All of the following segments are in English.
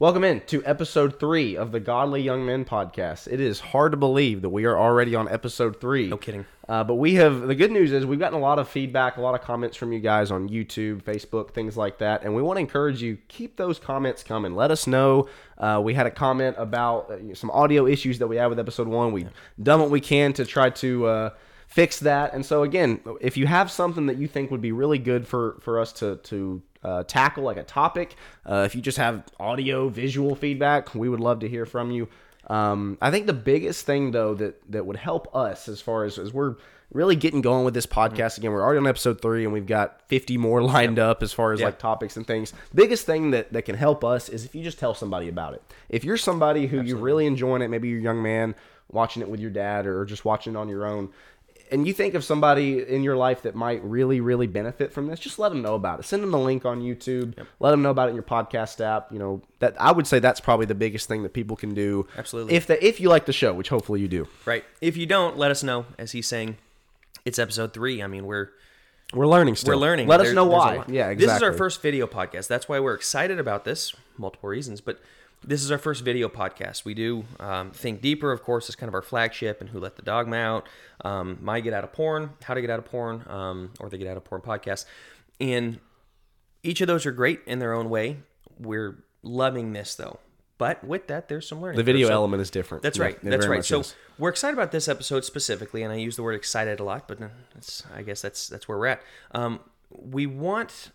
Welcome in to episode three of the Godly Young Men podcast. It is hard to believe that we are already on episode three. No kidding. Uh, but we have the good news is we've gotten a lot of feedback, a lot of comments from you guys on YouTube, Facebook, things like that, and we want to encourage you keep those comments coming. Let us know. Uh, we had a comment about uh, some audio issues that we had with episode one. We've done what we can to try to uh, fix that. And so again, if you have something that you think would be really good for for us to to uh, tackle like a topic, uh, if you just have audio, visual feedback, we would love to hear from you. Um, I think the biggest thing though that that would help us as far as as we're really getting going with this podcast again, we're already on episode three and we've got 50 more lined up as far as Yep. like topics and things. Biggest thing that that can help us is if you just tell somebody about it. If you're somebody who you're really enjoying it, maybe you're a young man watching it with your dad or just watching it on your own, and you think of somebody in your life that might really, really benefit from this, just let them know about it. Send them the link on YouTube. Let them know about it in your podcast app. You know that I would say that's probably the biggest thing that people can do. Absolutely. If the, if you like the show, which hopefully you do, Right. If you don't, let us know. As he's saying, it's episode three. I mean, we're we're learning. Still, we're learning. Let us know why. Yeah, exactly. This is our first video podcast. That's why we're excited about this. Multiple reasons, but this is our first video podcast. We do um, think deeper. Of course, is kind of our flagship, and who let the dogma out. Um, my get out of porn, how to get out of porn, um, or the get out of porn podcast, and each of those are great in their own way. We're loving this though. But with that, there's some learning. The video So- element is different. That's right. it That's right. So is. we're excited about this episode specifically, and I use the word excited a lot, but I guess that's that's where we're at. Um, we want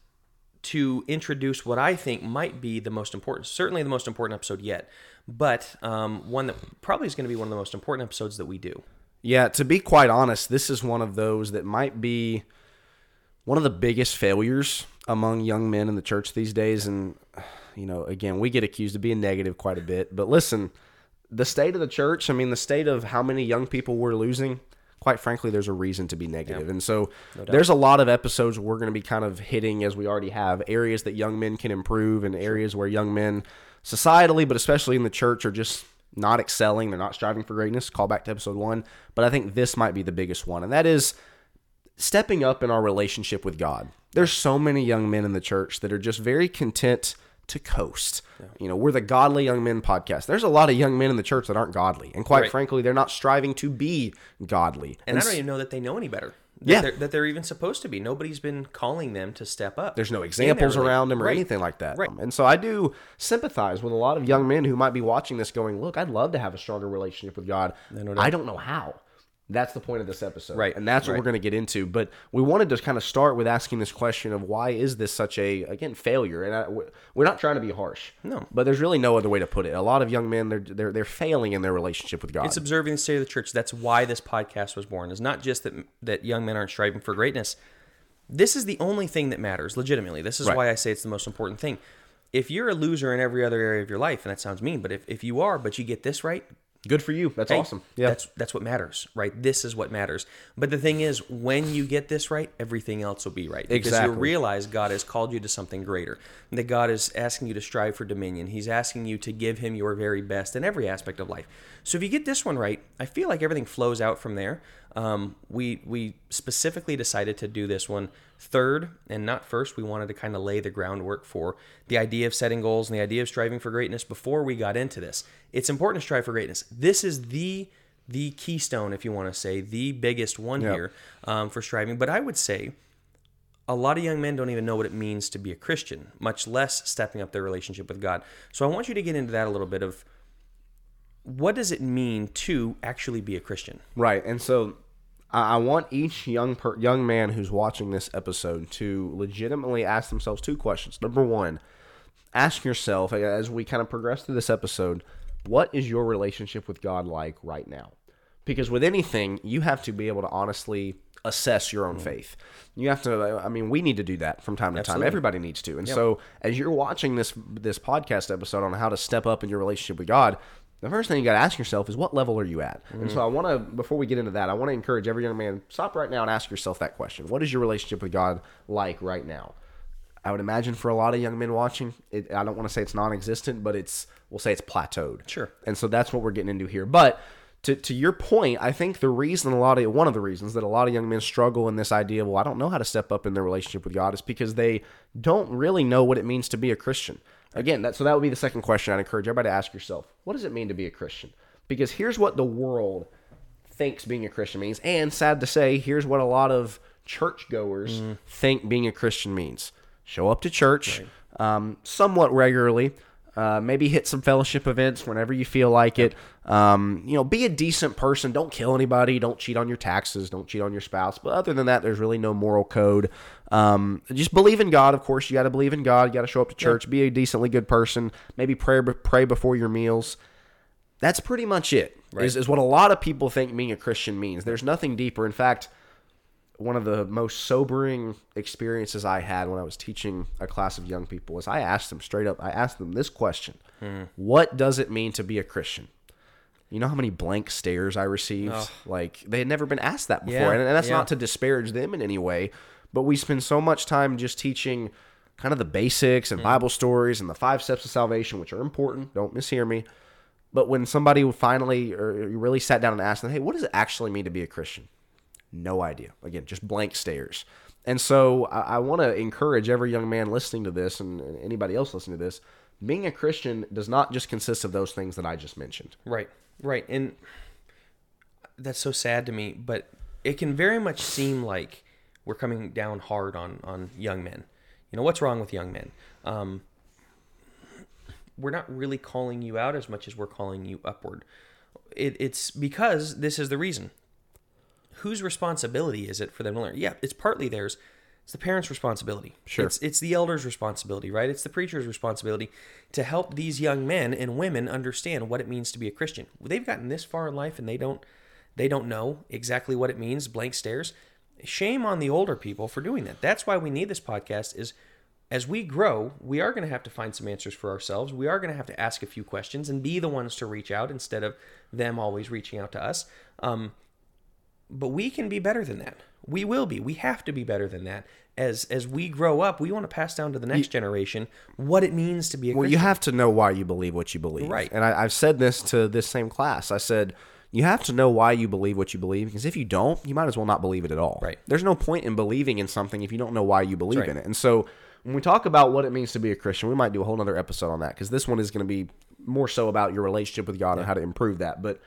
to introduce what I think might be the most important, certainly the most important episode yet, but um, one that probably is going to be one of the most important episodes that we do. Yeah, to be quite honest, this is one of those that might be one of the biggest failures among young men in the church these days. And, you know, again, we get accused of being negative quite a bit. But listen, the state of the church, I mean, the state of how many young people we're losing, quite frankly, there's a reason to be negative. And so there's a lot of episodes we're going to be kind of hitting, as we already have, areas that young men can improve and areas where young men, societally, but especially in the church, are just not excelling. They're not striving for greatness. Call back to episode one. But I think this might be the biggest one. And that is stepping up in our relationship with God. There's so many young men in the church that are just very content to coast. You know, we're the Godly Young Men podcast. There's a lot of young men in the church that aren't godly. And quite Right. frankly, they're not striving to be godly. And I s- don't even know that they know any better. That Yeah. they're, that they're even supposed to be. Nobody's been calling them to step up. There's no examples around them or Right. anything like that. Right. And so I do sympathize with a lot of young men who might be watching this going, look, I'd love to have a stronger relationship with God. I don't know how. That's the point of this episode. Right. And that's what Right. we're going to get into. But we wanted to kind of start with asking this question of why is this such a, again, failure? And I, we're not trying to be harsh. No. But there's really no other way to put it. A lot of young men, they're, they're, they're failing in their relationship with God. It's observing the state of the church. That's why this podcast was born. It's not just that that young men aren't striving for greatness. This is the only thing that matters, legitimately. This is Right. why I say it's the most important thing. If you're a loser in every other area of your life, and that sounds mean, but if, if you are, but you get this right, Good for you. That's hey, awesome. Yeah. That's that's what matters, right? This is what matters. But the thing is, when you get this right, everything else will be right. Because Exactly. you realize God has called you to something greater. That God is asking you to strive for dominion. He's asking you to give him your very best in every aspect of life. So if you get this one right, I feel like everything flows out from there. Um, we we specifically decided to do this one third and not first. We wanted to kind of lay the groundwork for the idea of setting goals and the idea of striving for greatness before we got into this. It's important to strive for greatness. This is the the keystone, if you want to say, the biggest one Yep. here um, for striving. But I would say a lot of young men don't even know what it means to be a Christian, much less stepping up their relationship with God. So I want you to get into that a little bit of what does it mean to actually be a Christian? Right, and so I I want each young per, young man who's watching this episode to legitimately ask themselves two questions. Number one, ask yourself as we kind of progress through this episode, what is your relationship with God like right now? Because with anything, you have to be able to honestly assess your own mm. faith. You have to. I mean, we need to do that from time to time. Everybody needs to. And so, as you're watching this this podcast episode on how to step up in your relationship with God, the first thing you got to ask yourself is what level are you at? And so, mm. I want to before we get into that, I want to encourage every young man stop right now and ask yourself that question: What is your relationship with God like right now? I would imagine for a lot of young men watching, it, I don't want to say it's non-existent, but it's we'll say it's plateaued. Sure. And so that's what we're getting into here. But to, to your point, I think the reason a lot of one of the reasons that a lot of young men struggle in this idea, well, I don't know how to step up in their relationship with God, is because they don't really know what it means to be a Christian. Again, that so that would be the second question I'd encourage everybody to ask yourself. What does it mean to be a Christian? Because here's what the world thinks being a Christian means, and sad to say, here's what a lot of churchgoers think being a Christian means. Show up to church um, somewhat regularly. Uh, maybe hit some fellowship events whenever you feel like it. Um, you know, be a decent person. Don't kill anybody. Don't cheat on your taxes. Don't cheat on your spouse. But other than that, there's really no moral code. Um, just believe in God. Of course, you got to believe in God. You got to show up to church. Be a decently good person. Maybe pray pray before your meals. That's pretty much it. Is, is what a lot of people think being a Christian means. There's nothing deeper. In fact, one of the most sobering experiences I had when I was teaching a class of young people was I asked them straight up, I asked them this question What does it mean to be a Christian? You know how many blank stares I received? Like they had never been asked that before. Yeah, and, and that's yeah. not to disparage them in any way, but we spend so much time just teaching kind of the basics and mm. Bible stories and the five steps of salvation, which are important. Don't mishear me. But when somebody finally or really sat down and asked them, hey, what does it actually mean to be a Christian? No idea. Again, just blank stares. And so I, I want to encourage every young man listening to this and, and anybody else listening to this being a Christian does not just consist of those things that I just mentioned. Right, right, and that's so sad to me. But it can very much seem like we're coming down hard on on young men. You know what's wrong with young men? Um, we're not really calling you out as much as we're calling you upward. It, it's because this is the reason. Whose responsibility is it for them to learn? Yeah, it's partly theirs. It's the parents' responsibility. Sure. It's it's the elders' responsibility, right? It's the preacher's responsibility to help these young men and women understand what it means to be a Christian. They've gotten this far in life and they don't they don't know exactly what it means, blank stares. Shame on the older people for doing that. That's why we need this podcast is as we grow, we are going to have to find some answers for ourselves. We are going to have to ask a few questions and be the ones to reach out instead of them always reaching out to us. Um, but we can be better than that. We will be. We have to be better than that. As as we grow up, we want to pass down to the next generation what it means to be a Well, Christian. you have to know why you believe what you believe. Right. And I, I've said this to this same class. I said, you have to know why you believe what you believe because if you don't, you might as well not believe it at all. Right. There's no point in believing in something if you don't know why you believe right. in it. And so when we talk about what it means to be a Christian, we might do a whole other episode on that because this one is going to be more so about your relationship with God and how to improve that. But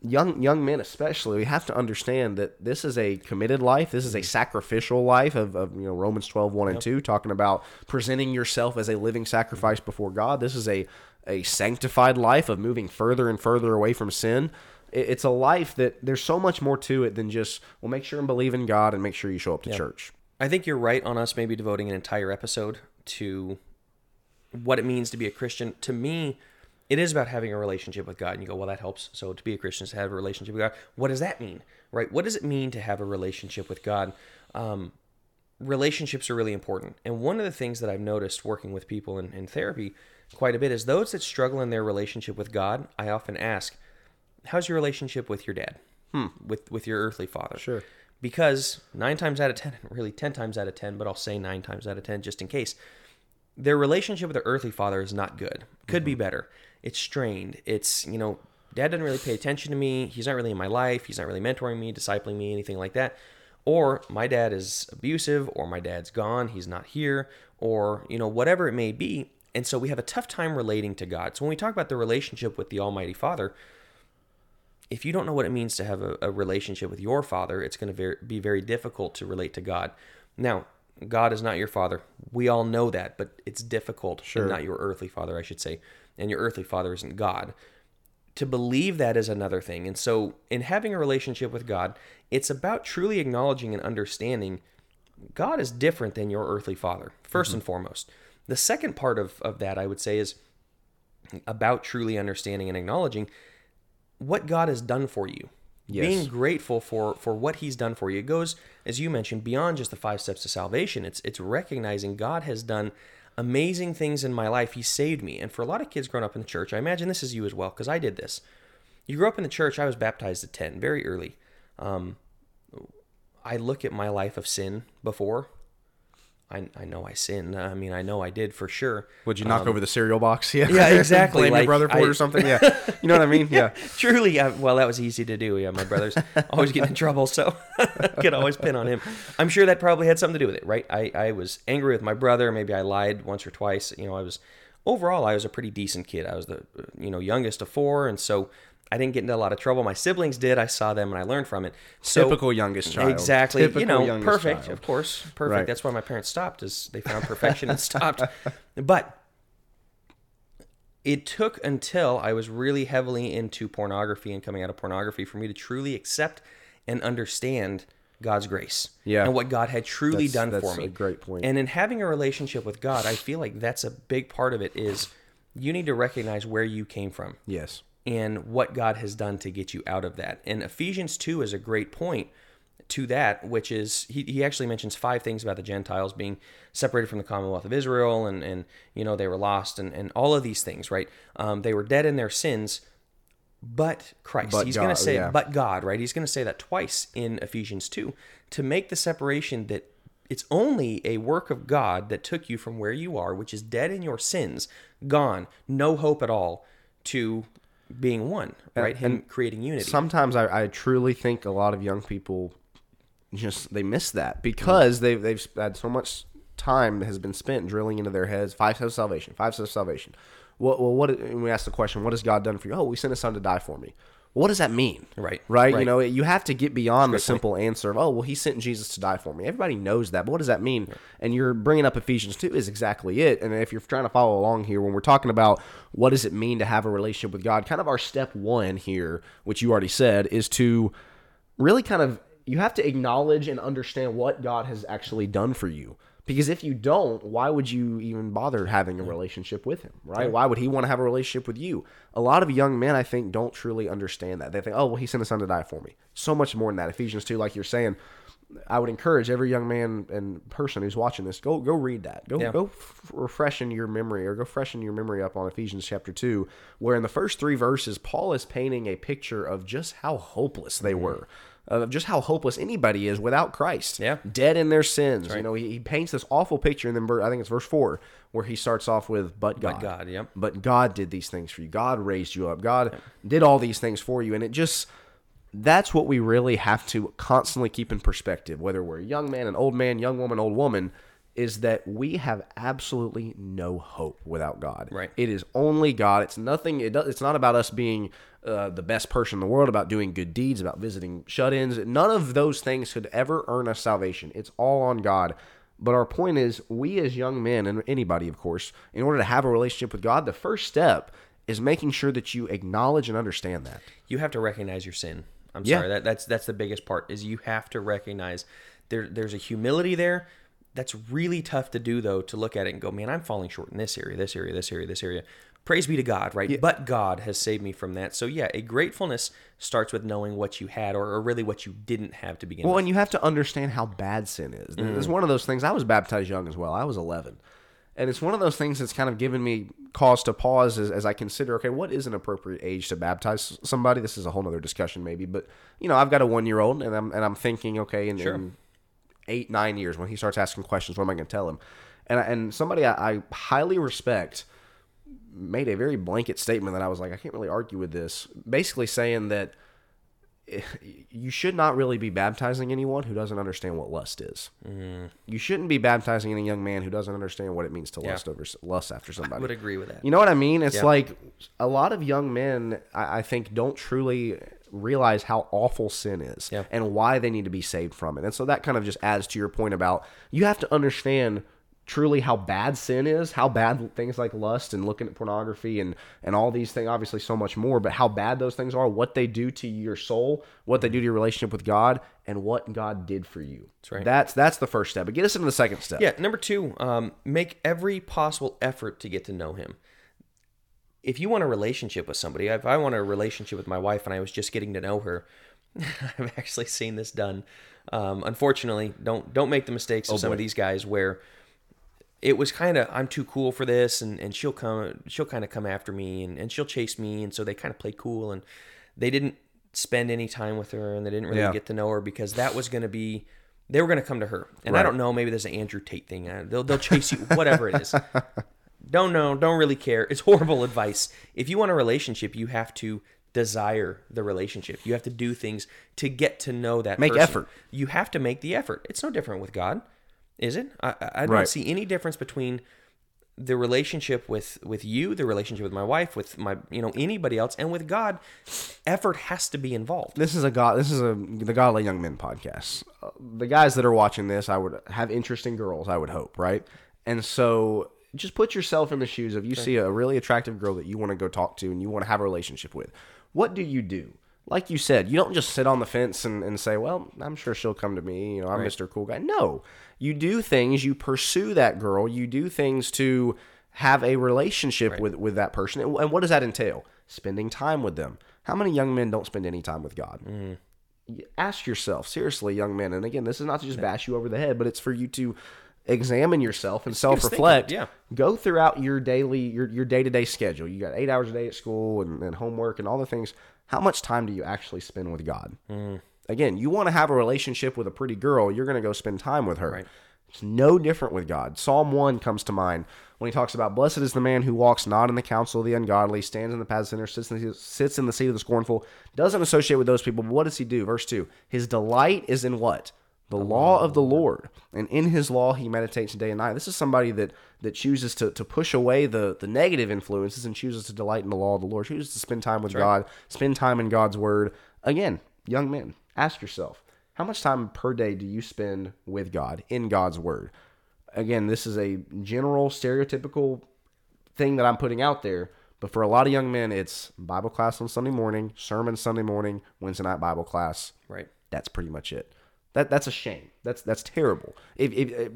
young young men especially we have to understand that this is a committed life. This is a mm-hmm. sacrificial life of, of you know romans 12 1 and 2 talking about presenting yourself as a living sacrifice before god. This is a a sanctified life of moving further and further away from sin. It- it's a life that there's so much more to it than just well make sure and believe in god and make sure you show up to church. I think you're right on us maybe devoting an entire episode to what it means to be a Christian. To me, it is about having a relationship with God. And you go, well, that helps. So to be a Christian is to have a relationship with God. What does that mean? Right? What does it mean to have a relationship with God? Um, relationships are really important. And one of the things that I've noticed working with people in, in therapy quite a bit is those that struggle in their relationship with God, I often ask, how's your relationship with your dad? Hmm. With with your earthly father? Sure. Because nine times out of ten, really ten times out of ten, but I'll say nine times out of ten just in case, their relationship with their earthly father is not good. Could be better. It's strained. It's, you know, dad doesn't really pay attention to me. He's not really in my life. He's not really mentoring me, discipling me, anything like that. Or my dad is abusive, or my dad's gone, he's not here, or, you know, whatever it may be. And so we have a tough time relating to God. So when we talk about the relationship with the Almighty Father, if you don't know what it means to have a, a relationship with your father, it's going to ver- be very difficult to relate to God. Now, God is not your father. We all know that, but it's difficult. Sure. Not your earthly father, I should say. And your earthly father isn't God. To believe that is another thing. And so, in having a relationship with God, it's about truly acknowledging and understanding God is different than your earthly father, 1st and mm-hmm. foremost. The second part of, of that, I would say, is about truly understanding and acknowledging what God has done for you. Yes. Being grateful for for what He's done for you. It goes, as you mentioned, beyond just the five steps to salvation. It's it's recognizing God has done amazing things in my life. He saved me. And for a lot of kids growing up in the church, I imagine this is you as well, because I did this. You grew up in the church. I was baptized at ten, very early. Um, I look at my life of sin before. I, I know I sinned. I mean, I know I did for sure. would you knock over the cereal box yeah Um, yeah, exactly, blame like, your brother for it or something yeah you know what i mean yeah Truly, uh, well, that was easy to do. Yeah, my brother's always getting in trouble, so could always pin on him. I'm sure that probably had something to do with it, right? I, I was angry with my brother. Maybe I lied once or twice. You know, I was overall, I was a pretty decent kid. I was the you know youngest of four, and so I didn't get into a lot of trouble. My siblings did. I saw them and I learned from it. So Typical youngest child. Exactly. Typical you know, perfect. child. Of course, perfect. Right. That's why my parents stopped. Is they found perfection and stopped. But it took until I was really heavily into pornography and coming out of pornography for me to truly accept and understand God's grace Yeah. and what God had truly That's- done that's for me. That's a great point. And in having a relationship with God, I feel like that's a big part of it is you need to recognize where you came from Yes. and what God has done to get you out of that. And Ephesians 2 is a great point to that, which is he, he actually mentions five things about the Gentiles being separated from the Commonwealth of Israel and, and you know, they were lost and, and all of these things, right? Um, they were dead in their sins, but Christ. But He's going to say, yeah. but God, right? He's going to say that twice in Ephesians 2 to make the separation that it's only a work of God that took you from where you are, which is dead in your sins, gone, no hope at all, to being one, right? Him creating unity. Sometimes I, I truly think a lot of young people just they miss that because mm. they've they've had so much time has been spent drilling into their heads five steps of salvation, five steps of salvation. What well what and we ask the question, what has God done for you? Oh, we sent his son to die for me. What does that mean? Right, Right. You know, you have to get beyond the simple answer of, oh, well, he sent Jesus to die for me. Everybody knows that. But what does that mean? And you're bringing up Ephesians 2 is exactly it. And if you're trying to follow along here, when we're talking about what does it mean to have a relationship with God, kind of our step one here, which you already said, is to really kind of, you have to acknowledge and understand what God has actually done for you. Because if you don't, why would you even bother having a relationship with him, right? Why would he want to have a relationship with you? A lot of young men, I think, don't truly understand that. They think, oh, well, he sent his son to die for me. So much more than that. Ephesians 2, like you're saying, I would encourage every young man and person who's watching this, go go read that. Go Yeah. go f- refreshen your memory or go freshen your memory up on Ephesians chapter 2, where in the first three verses, Paul is painting a picture of just how hopeless they mm-hmm. were. Of just how hopeless anybody is without Christ Yeah. dead in their sins. You know, he, he paints this awful picture, and then I think it's verse four where he starts off with, "But God, God, yep. but God did these things for you. God raised you up. God did all these things for you." And it just that's what we really have to constantly keep in perspective, whether we're a young man, an old man, young woman, old woman, is that we have absolutely no hope without God. Right. It is only God. It's nothing. It does, it's not about us being uh, the best person in the world, about doing good deeds, about visiting shut-ins. None of those things could ever earn us salvation. It's all on God. But our point is, we as young men, and anybody, of course, in order to have a relationship with God, the first step is making sure that you acknowledge and understand that. you have to recognize your sin. I'm Yeah. sorry. That that's that's the biggest part is you have to recognize there there's a humility there that's really tough to do though to look at it and go, "Man, I'm falling short in this area, this area, this area, this area." Praise be to God, right? But God has saved me from that. So yeah, a gratefulness starts with knowing what you had or, or really what you didn't have to begin with. Well, with. and you have to understand how bad sin is. It's mm. one of those things. I was baptized young as well. I was 11. And it's one of those things that's kind of given me cause to pause as, as I consider, okay, what is an appropriate age to baptize somebody? This is a whole nother discussion maybe, but you know, I've got a one year old and I'm, and I'm thinking, okay, in, in eight, nine years when he starts asking questions, what am I going to tell him? And, I- and somebody I, I highly respect made a very blanket statement that I was like, I can't really argue with this. Basically saying that you should not really be baptizing anyone who doesn't understand what lust is. Mm. You shouldn't be baptizing any young man who doesn't understand what it means to lust over lust after somebody. I would agree with that. You know what I mean? It's Yeah. like a lot of young men, I, I think, don't truly realize how awful sin is Yeah. and why they need to be saved from it. And so that kind of just adds to your point about you have to understand truly how bad sin is, how bad things like lust and looking at pornography and and all these things, obviously so much more, but how bad those things are, what they do to your soul, what they do to your relationship with God, and what God did for you. That's right. That's that's the first step. But get us into the second step. Yeah, number two, um, make every possible effort to get to know him. If you want a relationship with somebody, if I want a relationship with my wife and I was just getting to know her, I've actually seen this done. Um, unfortunately, don't don't make the mistakes of some of these guys where it was kind of I'm too cool for this, and, and she'll come she'll kind of come after me, and, and she'll chase me, and so they kind of play cool, and they didn't spend any time with her, and they didn't really Yeah. get to know her because that was going to be they were going to come to her, and I don't know, maybe there's an Andrew Tate thing, uh, they'll they'll chase you, whatever it is. Don't know, don't really care. It's horrible advice. If you want a relationship, you have to desire the relationship. You have to do things to get to know that. Make person. effort. You have to make the effort. It's no different with God, is it? I, I don't Right. see any difference between the relationship with with you, the relationship with my wife, with my you know anybody else, and with God, effort has to be involved. This is a god. This is a the Godly Young Men podcast. Uh, the guys that are watching this, I would have interesting girls. I would hope, right? And so, just put yourself in the shoes of you see a really attractive girl that you want to go talk to and you want to have a relationship with. What do you do? Like you said, you don't just sit on the fence and, and say, "Well, I'm sure she'll come to me." You know, I'm Mr. Cool Guy. No, you do things. You pursue that girl. You do things to have a relationship with with that person. And, and what does that entail? Spending time with them. How many young men don't spend any time with God? Mm-hmm. ask yourself seriously young men and again this is not to just bash you over the head but it's for you to examine yourself and thinking, self-reflect. yeah. go throughout your daily your, your day-to-day schedule. You got eight hours a day at school and, and homework and all the things. How much time do you actually spend with god? Mm. again you want to have a relationship with a pretty girl you're going to go spend time with her. It's no different with god. Psalm 1 comes to mind when he talks about blessed is the man who walks not in the counsel of the ungodly stands in the path of sinners sits in, the, sits in the seat of the scornful doesn't associate with those people. But what does he do? Verse 2 his delight is in what the law of the Lord, and in His law he meditates day and night. This is somebody that that chooses to, to push away the the negative influences and chooses to delight in the law of the Lord. Chooses to spend time with God, spend time in God's Word. Again, young men, ask yourself, how much time per day do you spend with God in God's Word? Again, this is a general stereotypical thing that I'm putting out there. But for a lot of young men, it's Bible class on Sunday morning, sermon Sunday morning, Wednesday night Bible class. Right. That's pretty much it. That that's a shame. That's that's terrible. If, if, if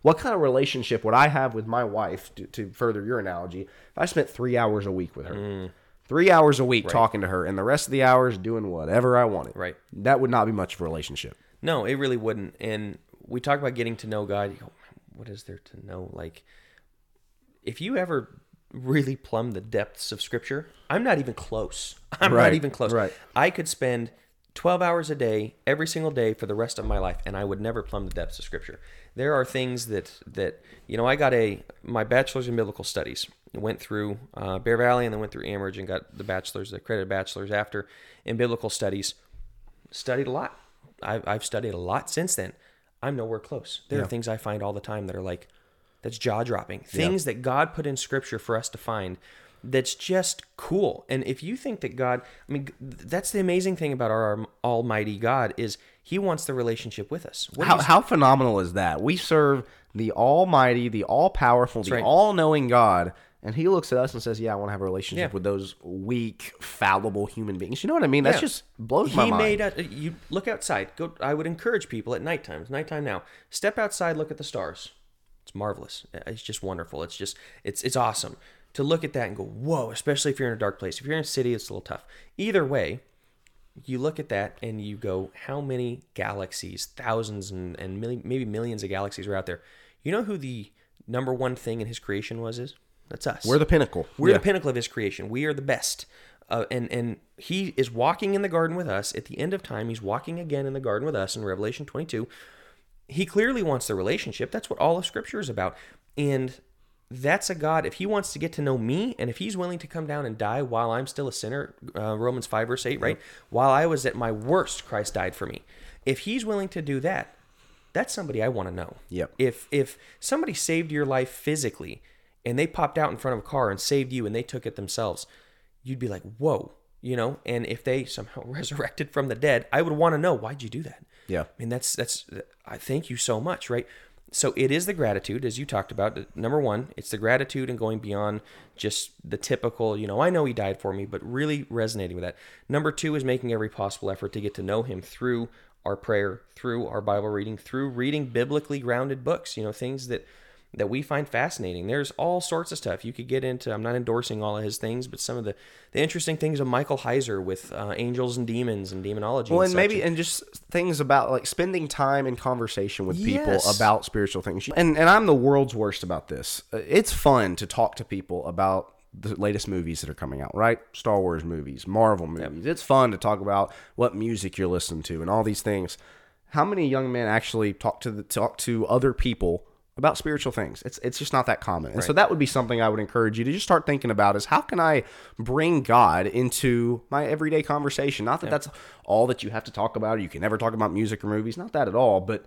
what kind of relationship would I have with my wife to, to further your analogy? If I spent three hours a week with her, Mm. three hours a week talking to her, and the rest of the hours doing whatever I wanted, Right. That would not be much of a relationship. No, it really wouldn't. And we talk about getting to know God. You go, what is there to know? Like, if you ever really plumb the depths of Scripture, I'm not even close. I'm Right, not even close. right. I could spend 12 hours a day every single day for the rest of my life, and I would never plumb the depths of Scripture. There are things that that you know. I got a my bachelor's in biblical studies. Went through uh, Bear Valley and then went through Amridge and got the bachelor's, the accredited bachelor's after in biblical studies studied a lot. I've, I've studied a lot since then. I'm nowhere close. There are things I find all the time that are like, that's jaw dropping. Things that God put in scripture for us to find that's just cool. And if you think that God, I mean, that's the amazing thing about our Almighty God is He wants the relationship with us. How, how phenomenal is that? We serve the Almighty, the All Powerful, the right. All Knowing God, and He looks at us and says, "Yeah, I want to have a relationship Yeah. with those weak, fallible human beings." You know what I mean? That Yeah. just blows my mind. he made a, you look outside. Go. I would encourage people at nighttime. It's nighttime now. Step outside. Look at the stars. It's marvelous. It's just wonderful. It's just it's it's awesome to look at that and go whoa. Especially if you're in a dark place. If you're in a city, it's a little tough. Either way, you look at that and you go, how many galaxies, thousands and and million, maybe millions of galaxies are out there? You know who the number one thing in His creation was? Is that's us. We're the pinnacle. We're Yeah. the pinnacle of his creation. We are the best. Uh, and and he is walking in the garden with us at the end of time. He's walking again in the garden with us in Revelation 22. He clearly wants the relationship. That's what all of Scripture is about. And that's a God. If He wants to get to know me, and if He's willing to come down and die while I'm still a sinner, uh, Romans five verse eight, right? While I was at my worst, Christ died for me. If He's willing to do that, that's somebody I want to know. Yep. If if somebody saved your life physically and they popped out in front of a car and saved you and they took it themselves, you'd be like, "Whoa." You know, and if they somehow resurrected from the dead, I would want to know why'd you do that. Yeah. I mean, that's that's I thank you so much, right? So it is the gratitude, as you talked about. Number one, it's the gratitude and going beyond just the typical, you know, I know he died for me, but really resonating with that. Number two is making every possible effort to get to know him through our prayer, through our Bible reading, through reading biblically grounded books, you know, things that that we find fascinating. There's all sorts of stuff you could get into. I'm not endorsing all of his things, but some of the, the interesting things of Michael Heiser with uh, angels and demons and demonology. Well, and and maybe and just things about like spending time in conversation with people Yes. about spiritual things. And and I'm the world's worst about this. Uh, It's fun to talk to people about the latest movies that are coming out, right? Star Wars movies, Marvel movies. It's fun to talk about what music you're listening to and all these things. How many young men actually talk to the talk to other people about spiritual things? It's it's just not that common. And so that would be something I would encourage you to just start thinking about is how can I bring God into my everyday conversation? Not that that's all that you have to talk about. Or you can never talk about music or movies. Not that at all, but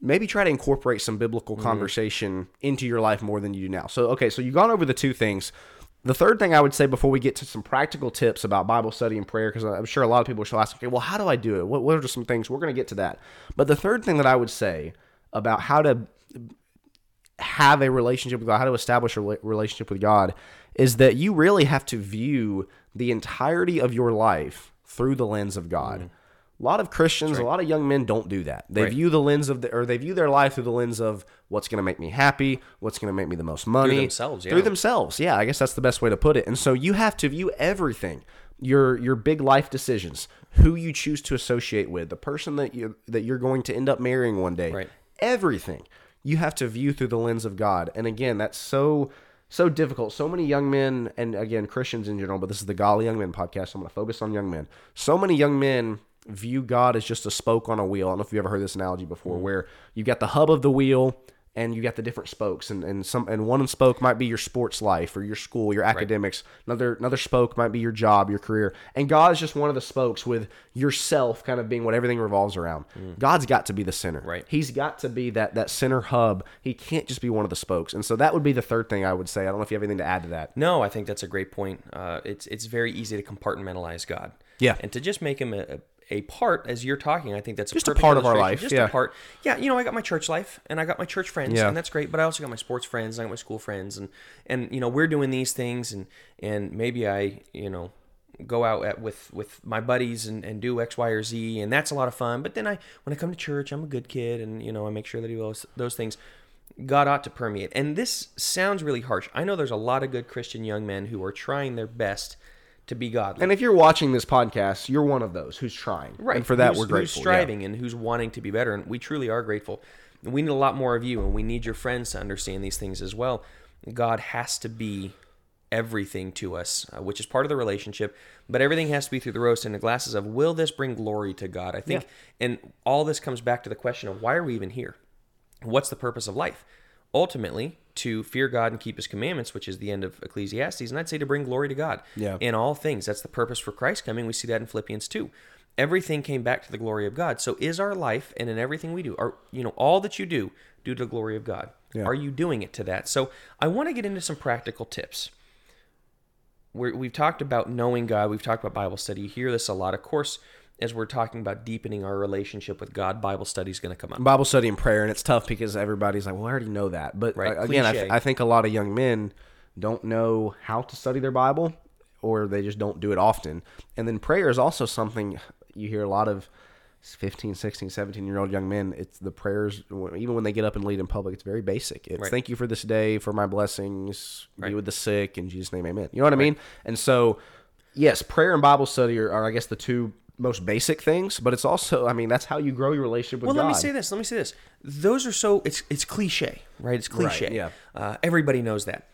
maybe try to incorporate some biblical mm-hmm. conversation into your life more than you do now. So, okay, so you've gone over the two things. The third thing I would say before we get to some practical tips about Bible study and prayer, because I'm sure a lot of people will ask, okay, well, how do I do it? What, what are some things? We're going to get to that. But the third thing that I would say about how to have a relationship with God, how to establish a relationship with God, is that you really have to view the entirety of your life through the lens of God. Mm-hmm. A lot of Christians, a lot of young men don't do that. They Right. view the lens of the, or they view their life through the lens of what's going to make me happy, what's going to make me the most money, themselves, yeah. through themselves. Yeah, I guess that's the best way to put it. And so you have to view everything, your your big life decisions, who you choose to associate with, the person that you that you're going to end up marrying one day, Right. everything you have to view through the lens of God. And again, that's so so difficult. So many young men, and again Christians in general, but this is the Godly Young Men podcast. So I'm going to focus on young men. So many young men view God as just a spoke on a wheel. I don't know if you've ever heard this analogy before, mm-hmm. where you've got the hub of the wheel. And you got the different spokes, and, and some and one spoke might be your sports life or your school, your academics. Another another spoke might be your job, your career. And God's just one of the spokes, with yourself kind of being what everything revolves around. God's got to be the center. Right. He's got to be that that center hub. He can't just be one of the spokes. And so that would be the third thing I would say. I don't know if you have anything to add to that. No, I think that's a great point. Uh, it's it's very easy to compartmentalize God. Yeah. and to just make him a, a, a part as you're talking. I think that's Just a perfect part of our life, Just yeah. a part. Yeah, you know, I got my church life and I got my church friends, Yeah. and that's great. But I also got my sports friends, and I got my school friends, and and you know, we're doing these things, and and maybe I, you know. Go out at, with with my buddies and, and do X, Y, or Z, and that's a lot of fun. But then I, when I come to church, I'm a good kid, and you know I make sure that I do those those things. God ought to permeate. And this sounds really harsh. I know there's a lot of good Christian young men who are trying their best to be godly. And if you're watching this podcast, you're one of those who's trying. right. And for that, who's, we're grateful. Who's yeah. striving and who's wanting to be better. And we truly are grateful. And we need a lot more of you, and we need your friends to understand these things as well. God has to be everything to us, uh, which is part of the relationship. But everything has to be through the rose and the glasses of will this bring glory to God? I think, and all this comes back to the question of why are we even here? What's the purpose of life? Ultimately, to fear God and keep His commandments, which is the end of Ecclesiastes, and I'd say to bring glory to God Yeah. in all things. That's the purpose for Christ coming. We see that in Philippians 2. Everything came back to the glory of God. So is our life and in everything we do, are you know, all that you do, do to the glory of God. Yeah. Are you doing it to that? So I want to get into some practical tips. We're, we've talked about knowing God. We've talked about Bible study. You hear this a lot. Of course, as we're talking about deepening our relationship with God, Bible study is going to come up. Bible study and prayer, and it's tough because everybody's like, "Well, I already know that." But Right, uh, again, I, th- I think a lot of young men don't know how to study their Bible, or they just don't do it often. And then prayer is also something you hear a lot of 15, 16, 17 year old young men. It's the prayers, even when they get up and lead in public, it's very basic. It's Right. thank you for this day, for my blessings, be with the sick, in Jesus' name, amen. You know what I mean? And so, yes, prayer and Bible study are, are I guess, the two most basic things, but it's also, I mean, that's how you grow your relationship with Well, God. Well, let me say this. Let me say this. Those are so it's it's cliche, right? It's cliche. yeah. Uh, everybody knows that.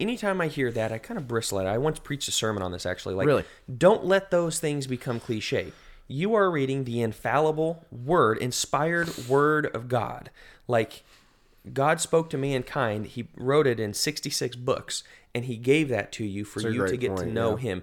Anytime I hear that, I kind of bristle at it. I once preached a sermon on this actually. Like, Really? don't let those things become cliche. You are reading the infallible word, inspired word of God. Like God spoke to mankind. He wrote it in 66 books, and He gave that to you for you to get to know yeah. Him.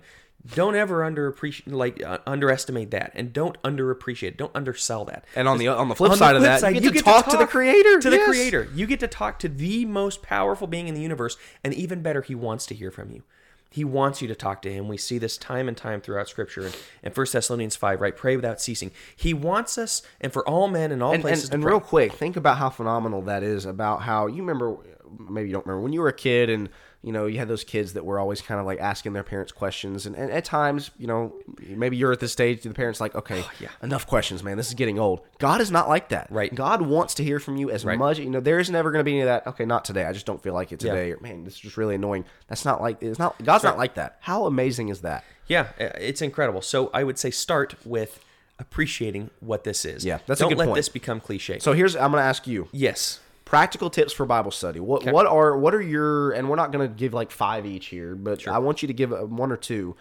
Don't ever underappreciate, like uh, underestimate that, and don't underappreciate. it. Don't undersell that. And on the on the flip On the side of that, side, you get to talk to the creator. To the creator. You get to talk to the most powerful being in the universe. And even better, he wants to hear from you. He wants you to talk to him. We see this time and time throughout Scripture. And in 1 Thessalonians 5, right? Pray without ceasing. He wants us, and for all men in all And, places and, to and real quick, think about how phenomenal that is. About how you remember, maybe you don't remember when you were a kid, and you know you had those kids that were always kind of like asking their parents questions, and, and at times, you know, maybe you're at this stage, the parents like, okay, oh, yeah. enough questions, man. This is getting old. God is not like that. Right. God wants to hear from you as Right. much. You know, there is never going to be any of that. Okay, not today. I just don't feel like it Yeah. today. Or man, this is just really annoying. That's not like it's not. God's not like that. How amazing is that? Yeah, it's incredible. So I would say start with appreciating what this is. Yeah, that's a Don't good let point. this become cliche. So here's I'm going to ask you. yes. Practical tips for Bible study. What what are what are your and we're not going to give like five each here, but I want you to give uh, one or two.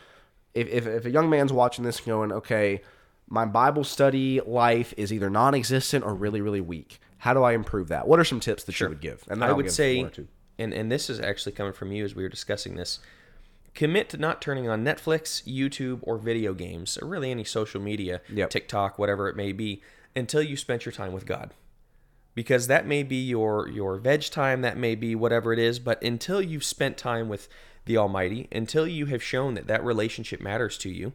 If, if if a young man's watching this going, okay, my Bible study life is either non-existent or really really weak. How do I improve that? What are some tips that you would give? And I would say, one or two. and and this is actually coming from you as we were discussing this. Commit to not turning on Netflix, YouTube, or video games, or really any social media, Yep. TikTok, whatever it may be, until you spent your time with God. Because that may be your your veg time, that may be whatever it is, but until you've spent time with the Almighty, until you have shown that that relationship matters to you,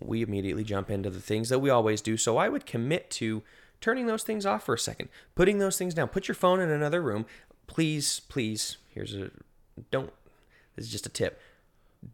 we immediately jump into the things that we always do. So I would commit to turning those things off for a second, putting those things down. Put your phone in another room. Please, please, here's a don't this is just a tip.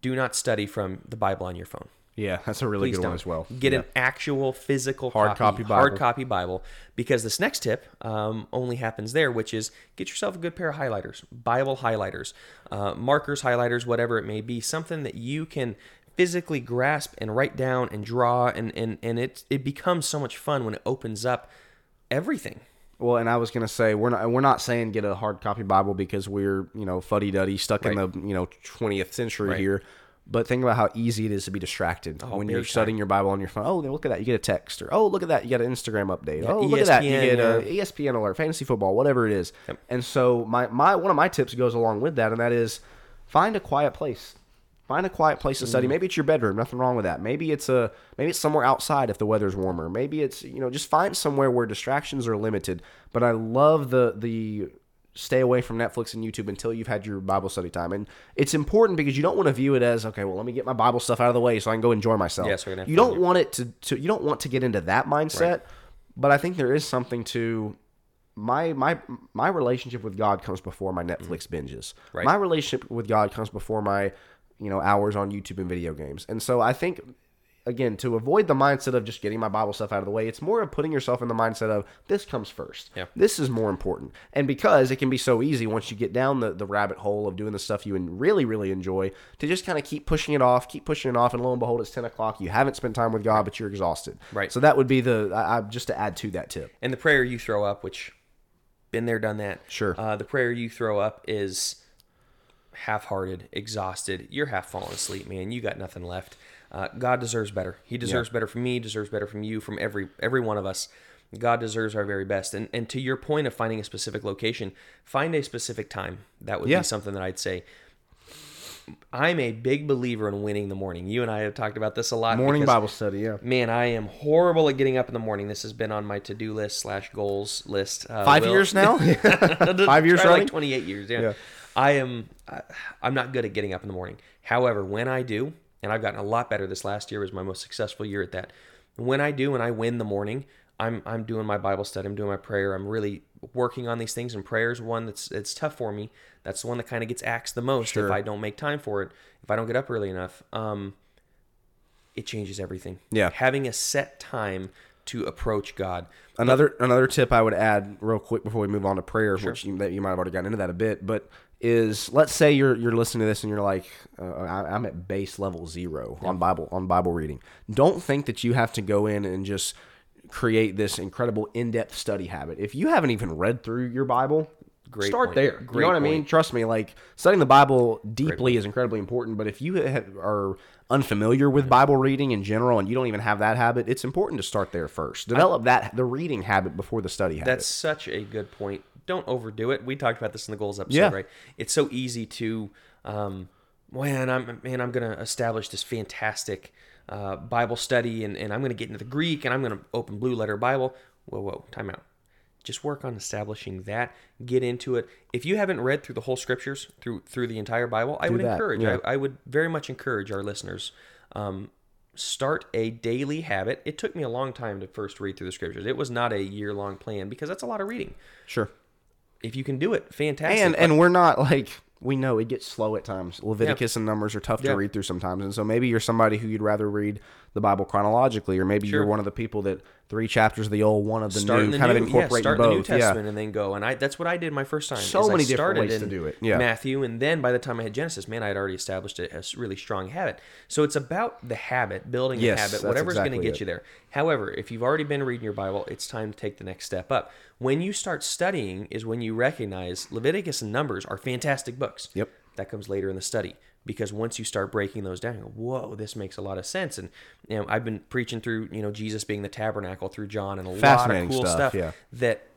Do not study from the Bible on your phone. Yeah, that's a really Please good don't. one as well. Get Yeah. an actual physical Hard copy, copy hard Bible. copy Bible, because this next tip um, only happens there, which is get yourself a good pair of highlighters, Bible highlighters, uh, markers, highlighters, whatever it may be, something that you can physically grasp and write down and draw, and and and it it becomes so much fun when it opens up everything. Well, and I was gonna say we're not we're not saying get a hard copy Bible because we're you know fuddy duddy stuck in the you know twentieth century Right. here. But think about how easy it is to be distracted when you're big studying your Bible on your phone. Oh, look at that! You get a text, or oh, look at that! You get an Instagram update. Yeah, oh, look at that! You ESPN, get a E ESPN alert, fantasy football, whatever it is. Yep. And so my my one of my tips goes along with that, and that is find a quiet place. Find a quiet place to Mm. study. Maybe it's your bedroom. Nothing wrong with that. Maybe it's a maybe it's somewhere outside if the weather's warmer. Maybe it's you know just find somewhere where distractions are limited. But I love the the stay away from Netflix and YouTube until you've had your Bible study time. And it's important because you don't want to view it as okay. Well, let me get my Bible stuff out of the way so I can go enjoy myself. Yeah, so we're you don't want it to, to you don't want to get into that mindset. But I think there is something to my my my relationship with God comes before my Netflix binges. Mm-hmm. Right. My relationship with God comes before my you know hours on YouTube and video games. And so I think again to avoid the mindset of just getting my Bible stuff out of the way, it's more of putting yourself in the mindset of this comes first. Yeah. This is more important. And because it can be so easy once you get down the, the rabbit hole of doing the stuff you really, really enjoy to just kind of keep pushing it off, keep pushing it off, and lo and behold, it's 10 o'clock. You haven't spent time with God, but you're exhausted. Right. So that would be the, I, I, just to add to that tip. And the prayer you throw up, which been there, done that. Sure. Uh, the prayer you throw up is half-hearted, exhausted. You're half falling asleep, man. You got nothing left. Uh, God deserves better. He deserves better from me. Deserves better from you. From every every one of us. God deserves our very best. And and to your point of finding a specific location, find a specific time. That would Yeah. be something that I'd say. I'm a big believer in winning the morning. You and I have talked about this a lot. Morning because- Bible study, yeah. Man, I am horrible at getting up in the morning. This has been on my to-do list slash goals list. Uh, Five Will- years now? Five years like 28 years. Yeah. Yeah. I am. I- I'm not good at getting up in the morning. However, when I do, and I've gotten a lot better. This last year was my most successful year at that. When I do, and I win the morning, I'm I'm doing my Bible study. I'm doing my prayer. I'm really working on these things. And prayer is one that's it's tough for me. That's the one that kind of gets axed the most Sure. if I don't make time for it. If I don't get up early enough. Um, it changes everything. Yeah. Having a set time to approach God. Another another tip I would add real quick before we move on to prayer, which you, that you might have already gotten into that a bit, but is let's say you're you're listening to this and you're like, uh, I, I'm at base level zero on Bible on Bible reading. Don't think that you have to go in and just create this incredible in-depth study habit. If you haven't even read through your Bible, Great start point. there. you know what I mean? Trust me, like studying the Bible deeply is incredibly important. But if you have, are unfamiliar with Bible reading in general and you don't even have that habit, it's important to start there first. Develop that the reading habit before the study habit. That's such a good point. Don't overdo it. We talked about this in the goals episode, Yeah. right? It's so easy to, um, man, I'm man, I'm gonna establish this fantastic uh, Bible study, and, and I'm gonna get into the Greek, and I'm gonna open Blue Letter Bible. Whoa, whoa, time out. Just work on establishing that. Get into it. If you haven't read through the whole scriptures through through the entire Bible, I would that, encourage. yeah. I, I would very much encourage our listeners. Um, start a daily habit. It took me a long time to first read through the scriptures. It was not a year long plan because that's a lot of reading. sure. If you can do it, fantastic. And and we're not like we know it gets slow at times. Leviticus and Numbers are tough Yeah. to read through sometimes, and so maybe you're somebody who you'd rather read the Bible chronologically, or maybe you're one of the people that three chapters of the old, one of the start new, the kind new, of incorporating yeah, start both. the New Testament yeah. and then go. And I that's what I did my first time. So is I many different started ways to do it. Yeah. Matthew, and then by the time I had Genesis, man, I had already established a, a really strong habit. So it's about the habit, building Yes, a habit, whatever's going to get it. you there. However, if you've already been reading your Bible, it's time to take the next step up. When you start studying, is when you recognize Leviticus and Numbers are fantastic books. Yep. That comes later in the study because once you start breaking those down, you go, whoa, this makes a lot of sense. And you know, I've been preaching through, you know, Jesus being the tabernacle through John and a lot of cool stuff, stuff, yeah. that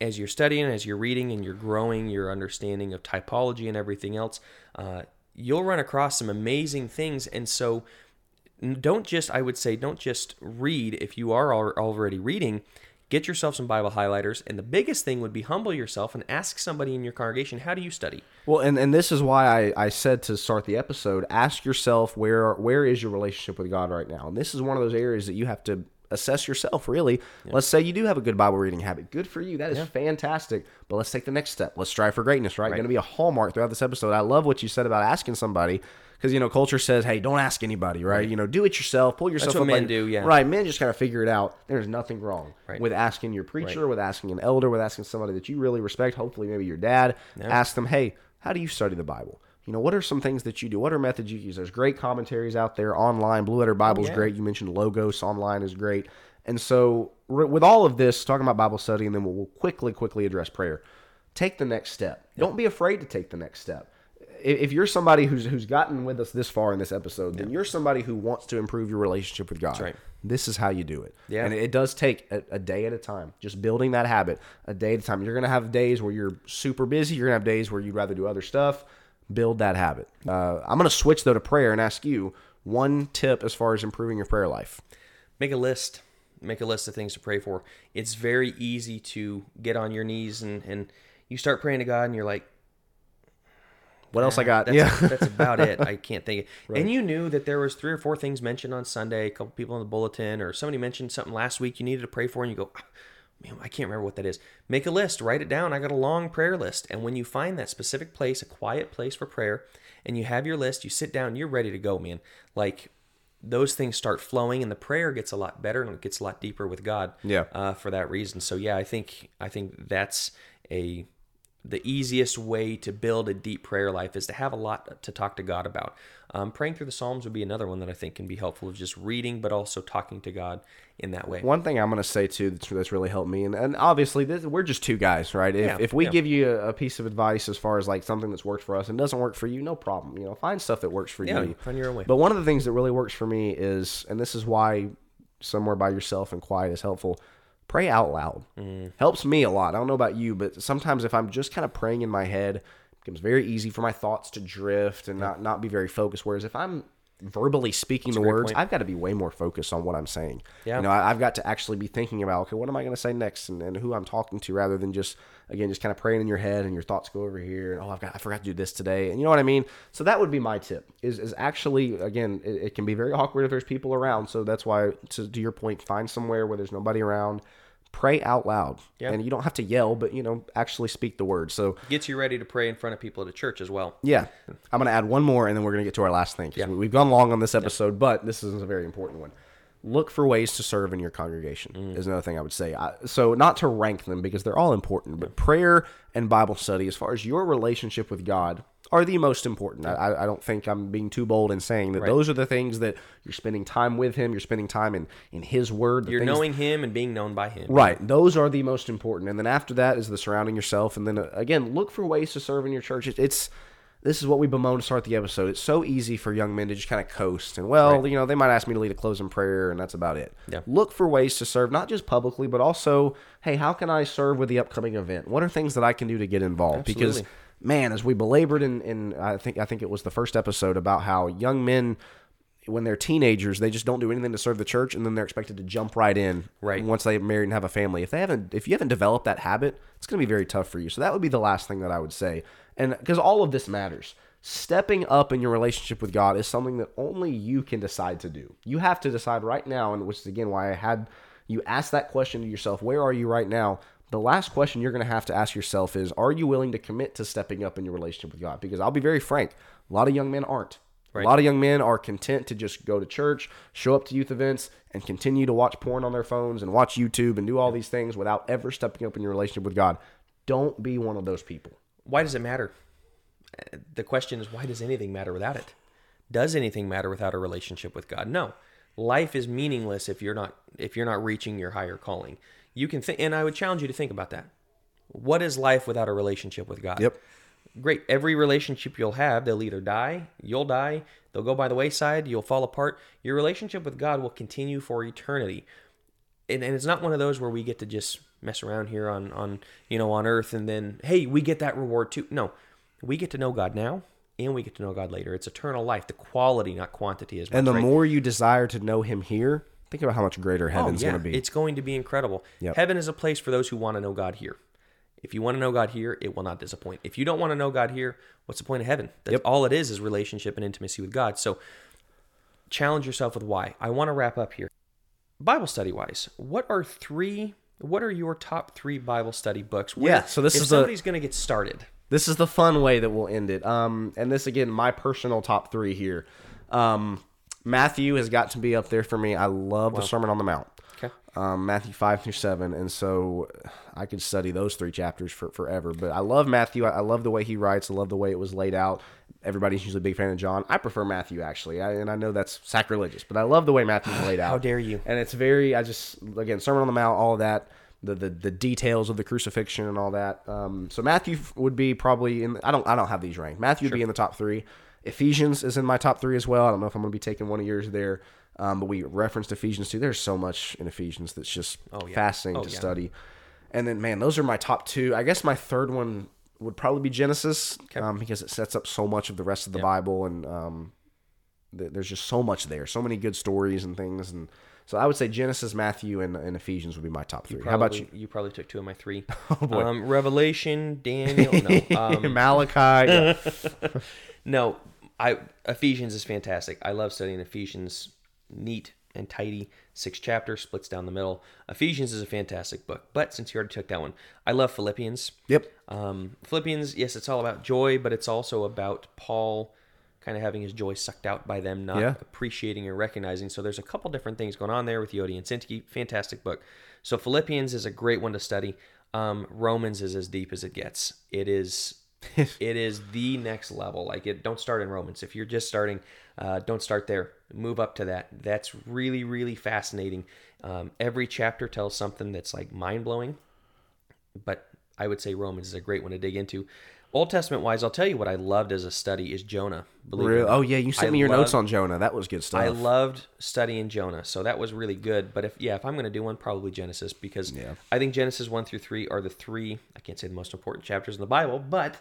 as you're studying, as you're reading, and you're growing your understanding of typology and everything else, uh, you'll run across some amazing things. And so, don't just, I would say, don't just read if you are already reading. Get yourself some Bible highlighters. And the biggest thing would be humble yourself and ask somebody in your congregation, how do you study? Well, and, and this is why I, I said to start the episode, ask yourself where where is your relationship with God right now? And this is one of those areas that you have to assess yourself really. Let's say you do have a good Bible reading habit. Good for you. That is fantastic. But let's take the next step. Let's strive for greatness, right? Going to be a hallmark throughout this episode. I love what you said about asking somebody because you know culture says, "Hey, don't ask anybody," right? You know, do it yourself. Pull yourself what up. men by- do, yeah. Right. Men just kind of figure it out. There's nothing wrong Right. with asking your preacher, with asking an elder, with asking somebody that you really respect. Hopefully, maybe your dad. Ask them, "Hey, how do you study the Bible?" You know, what are some things that you do? What are methods you use? There's great commentaries out there online. Blue Letter Bible is yeah. great. You mentioned Logos online is great. And so, with all of this, talking about Bible study, and then we'll, we'll quickly, quickly address prayer. Take the next step. Don't be afraid to take the next step. If you're somebody who's who's gotten with us this far in this episode, then you're somebody who wants to improve your relationship with God. right. This is how you do it. Yeah. And it does take a, a day at a time. Just building that habit a day at a time. You're going to have days where you're super busy. You're going to have days where you'd rather do other stuff. Build that habit. Uh, I'm going to switch though to prayer and ask you one tip as far as improving your prayer life. Make a list. Make a list of things to pray for. It's very easy to get on your knees and, and you start praying to God and you're like, What else I got? That's, yeah. that's about it. I can't think. Of. And you knew that there was three or four things mentioned on Sunday. A couple people in the bulletin, or somebody mentioned something last week you needed to pray for, and you go, "Ah, man, I can't remember what that is. Make a list, write it down. I got a long prayer list, and when you find that specific place, a quiet place for prayer, and you have your list, you sit down, you're ready to go, man. Like those things start flowing, and the prayer gets a lot better and it gets a lot deeper with God. Yeah. Uh, for that reason, so yeah, I think I think that's a the easiest way to build a deep prayer life is to have a lot to talk to God about. Um, praying through the Psalms would be another one that I think can be helpful of just reading, but also talking to God in that way. One thing I'm going to say too that's, that's really helped me, and, and obviously this, we're just two guys, right? If, Yeah, if we yeah. give you a, a piece of advice as far as like something that's worked for us and doesn't work for you, no problem. You know, find stuff that works for Yeah, you. find your own way. But one of the things that really works for me is, and this is why somewhere by yourself and quiet is helpful. Pray out loud Mm. helps me a lot. I don't know about you, but sometimes if I'm just kind of praying in my head, it becomes very easy for my thoughts to drift and not not be very focused. Whereas if I'm verbally speaking the words, point. I've got to be way more focused on what I'm saying. Yeah. You know, I, I've got to actually be thinking about, okay, what am I going to say next and, and who I'm talking to rather than just, again, just kind of praying in your head and your thoughts go over here. And, oh, I've got, I forgot to do this today. And you know what I mean? So that would be my tip is, is actually, again, it, it can be very awkward if there's people around. So that's why, to, to your point, find somewhere where there's nobody around. Pray out loud. Yeah. And you don't have to yell, but, you know, actually speak the word. So, Gets you ready to pray in front of people at a church as well. yeah, I'm going to add one more, and then we're going to get to our last thing. we- We've gone long on this episode, but this is a very important one. Look for ways to serve in your congregation is another thing I would say. I, so not to rank them because they're all important, but prayer and Bible study, as far as your relationship with God, are the most important. I- I, I don't think I'm being too bold in saying that those are the things that you're spending time with Him, you're spending time in in His Word. the You're knowing Him and being known by Him. Right. Those are the most important. And then after that is the surrounding yourself. And then uh, again, look for ways to serve in your church. It, it's this is what we bemoan to start the episode. It's so easy for young men to just kind of coast and well, you know, they might ask me to lead a closing prayer and that's about it. Yeah. Look for ways to serve, not just publicly, but also, hey, how can I serve with the upcoming event? What are things that I can do to get involved? Because man, as we belabored in, in I think I think it was the first episode about how young men when they're teenagers, they just don't do anything to serve the church, and then they're expected to jump right in. Right. Once they marry and have a family, if they haven't, if you haven't developed that habit, it's going to be very tough for you. So that would be the last thing that I would say, and because all of this matters. Stepping up in your relationship with God is something that only you can decide to do. You have to decide right now, and which is again why I had you ask that question to yourself: Where are you right now? The last question you're going to have to ask yourself is: Are you willing to commit to stepping up in your relationship with God? Because I'll be very frank, a lot of young men aren't. A lot of young men are content to just go to church, show up to youth events, and continue to watch porn on their phones and watch YouTube and do all these things without ever stepping up in your relationship with God. Don't be one of those people. Why does it matter? Uh, The question is, why does anything matter without it? Does anything matter without a relationship with God? No. Life is meaningless if you're not if you're not reaching your higher calling. You can think, and I would challenge you to think about that. What is life without a relationship with God? Yep. Great. Every relationship you'll have, they'll either die, you'll die, they'll go by the wayside, you'll fall apart. Your relationship with God will continue for eternity. And, and it's not one of those where we get to just mess around here on, on you know on earth and then hey we get that reward too. No, we get to know God now and we get to know God later. It's eternal life. The quality, not quantity, is And the right. more you desire to know Him here, think about how much greater oh, heaven's oh, yeah. going to be. It's going to be incredible. Yep. Heaven is a place for those who want to know God here. If you want to know God here, it will not disappoint. If you don't want to know God here, what's the point of heaven? That's Yep. all it is is relationship and intimacy with God. So challenge yourself with why. I want to wrap up here. Bible study wise, what are three what are your top three Bible study books? Where- Yeah, so this is the- somebody's going to get started. This is the fun way that we'll end it. Um, and this again, my personal top three here. Um, Matthew has got to be up there for me. I love the Sermon on the Mount. Um, Matthew five through seven, and so I could study those three chapters for forever. But I love Matthew. I, I love the way he writes. I love the way it was laid out. Everybody's usually a big fan of John. I prefer Matthew actually, I, and I know that's sacrilegious, but I love the way Matthew's laid out. How dare you. And it's very. I just again Sermon on the Mount, all of that. The, the, the details of the crucifixion and all that. Um, so Matthew would be probably in. I don't I don't have these ranked. Matthew would be in the top three. Ephesians is in my top three as well. I don't know if I'm going to be taking one of yours there, um, but we referenced Ephesians too. There's so much in Ephesians that's just Oh, yeah. fascinating Oh, to yeah. study. And then man, those are my top two. I guess my third one would probably be Genesis um, because it sets up so much of the rest of the Bible and um, th- there's just so much there, so many good stories and things and. So I would say Genesis, Matthew, and, and Ephesians would be my top three. How about you? You probably took two of my three. Oh, boy. Um, Revelation, Daniel. No, um, Malachi. yeah. no. I Ephesians is fantastic. I love studying Ephesians. Neat and tidy. Six chapters, splits down the middle. Ephesians is a fantastic book. But since you already took that one, I love Philippians. Yep. Um, Philippians, yes, it's all about joy, but it's also about Paul kind of having his joy sucked out by them not Yeah. appreciating or recognizing. So there's a couple different things going on there with Euodia and Syntyche. Fantastic book. So Philippians is a great one to study. Um, Romans is as deep as it gets. It is. it is the next level. Like it, don't start in Romans. If you're just starting, uh, don't start there. Move up to that. That's really, really fascinating. Um, every chapter tells something that's like mind blowing but I would say Romans is a great one to dig into. Old Testament wise, I'll tell you what I loved as a study is Jonah. Believe Real- Oh yeah, you sent I me your notes on Jonah. That was good stuff. I loved studying Jonah, so that was really good. But if yeah, if I'm going to do one, probably Genesis because Yeah. I think Genesis one through three are the three. I can't say the most important chapters in the Bible, but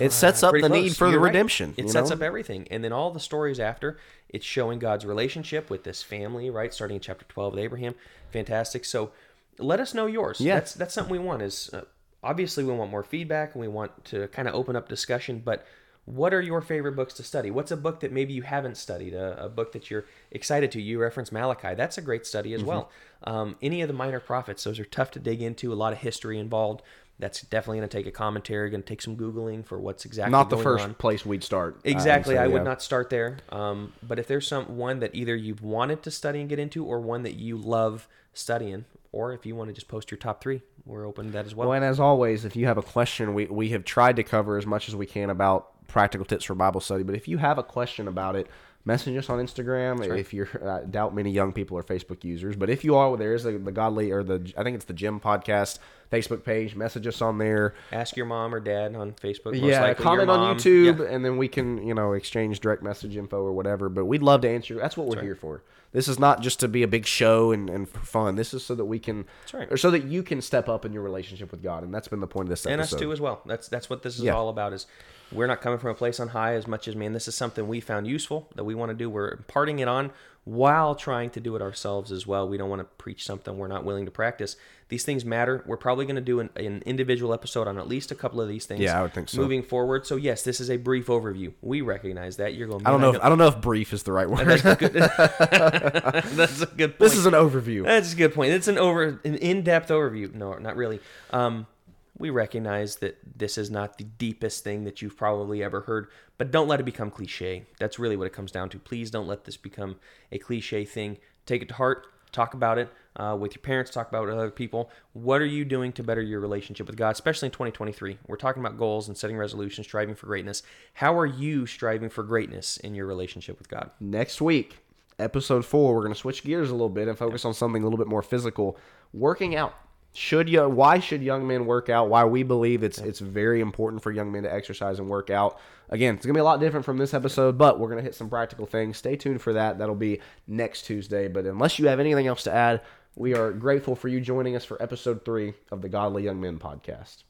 it sets up the close. need for the You're right. redemption. It sets know? up everything, and then all the stories after it's showing God's relationship with this family, right? Starting in chapter twelve with Abraham, fantastic. So let us know yours. Yeah. that's that's something we want. Is uh, obviously we want more feedback and we want to kind of open up discussion, but. What are your favorite books to study? What's a book that maybe you haven't studied? A, a book that you're excited to? You reference Malachi. That's a great study Mm-hmm. as well. Um, any of the minor prophets, those are tough to dig into. A lot of history involved. That's definitely going to take a commentary. Going to take some googling for what's exactly Not the first on. place we'd start. Exactly. I so, would yeah. not start there. Um, but if there's some one that either you've wanted to study and get into, or one that you love studying, or if you want to just post your top three, we're open to that as well. Well, and as always, if you have a question, we, we have tried to cover as much as we can about practical tips for Bible study. But if you have a question about it, message us on Instagram. If you're, I doubt many young people are Facebook users, but if you are, there is a, the Godly or the I think it's the Gym Podcast Facebook page. Message us on there. Ask your mom or dad on Facebook. Most yeah, comment on. YouTube, Yeah. and then we can you know exchange direct message info or whatever. But we'd love to answer. That's what we're here for. This is not just to be a big show and, and for fun. This is so that we can, right. or so that you can step up in your relationship with God, and that's been the point of this and episode. us too as well. That's that's what this is Yeah. all about. Is we're not coming from a place on high as much as man. This is something we found useful that we want to do. We're imparting it on while trying to do it ourselves as well. We don't want to preach something we're not willing to practice. These things matter. We're probably going to do an, an individual episode on at least a couple of these things. Yeah, I would think so. Moving forward. So yes, this is a brief overview. We recognize that you're going. I don't know. If, I don't know if brief is the right word. That's good. That's a good point. this is an overview. That's a good point. It's an over an in-depth overview. No, not really. Um, we recognize that this is not the deepest thing that you've probably ever heard, but don't let it become cliche. That's really what it comes down to. Please don't let this become a cliche thing. Take it to heart. Talk about it uh, with your parents. Talk about it with other people. What are you doing to better your relationship with God, especially in 2023? We're talking about goals and setting resolutions, striving for greatness. How are you striving for greatness in your relationship with God? Next week, episode four, we're going to switch gears a little bit and focus on something a little bit more physical. Working out. Should you? Why should young men work out? Why we believe it's it's very important for young men to exercise and work out. Again, it's gonna be a lot different from this episode, but we're gonna hit some practical things. Stay tuned for that. That'll be next Tuesday. But unless you have anything else to add, we are grateful for you joining us for episode three of the Godly Young Men podcast.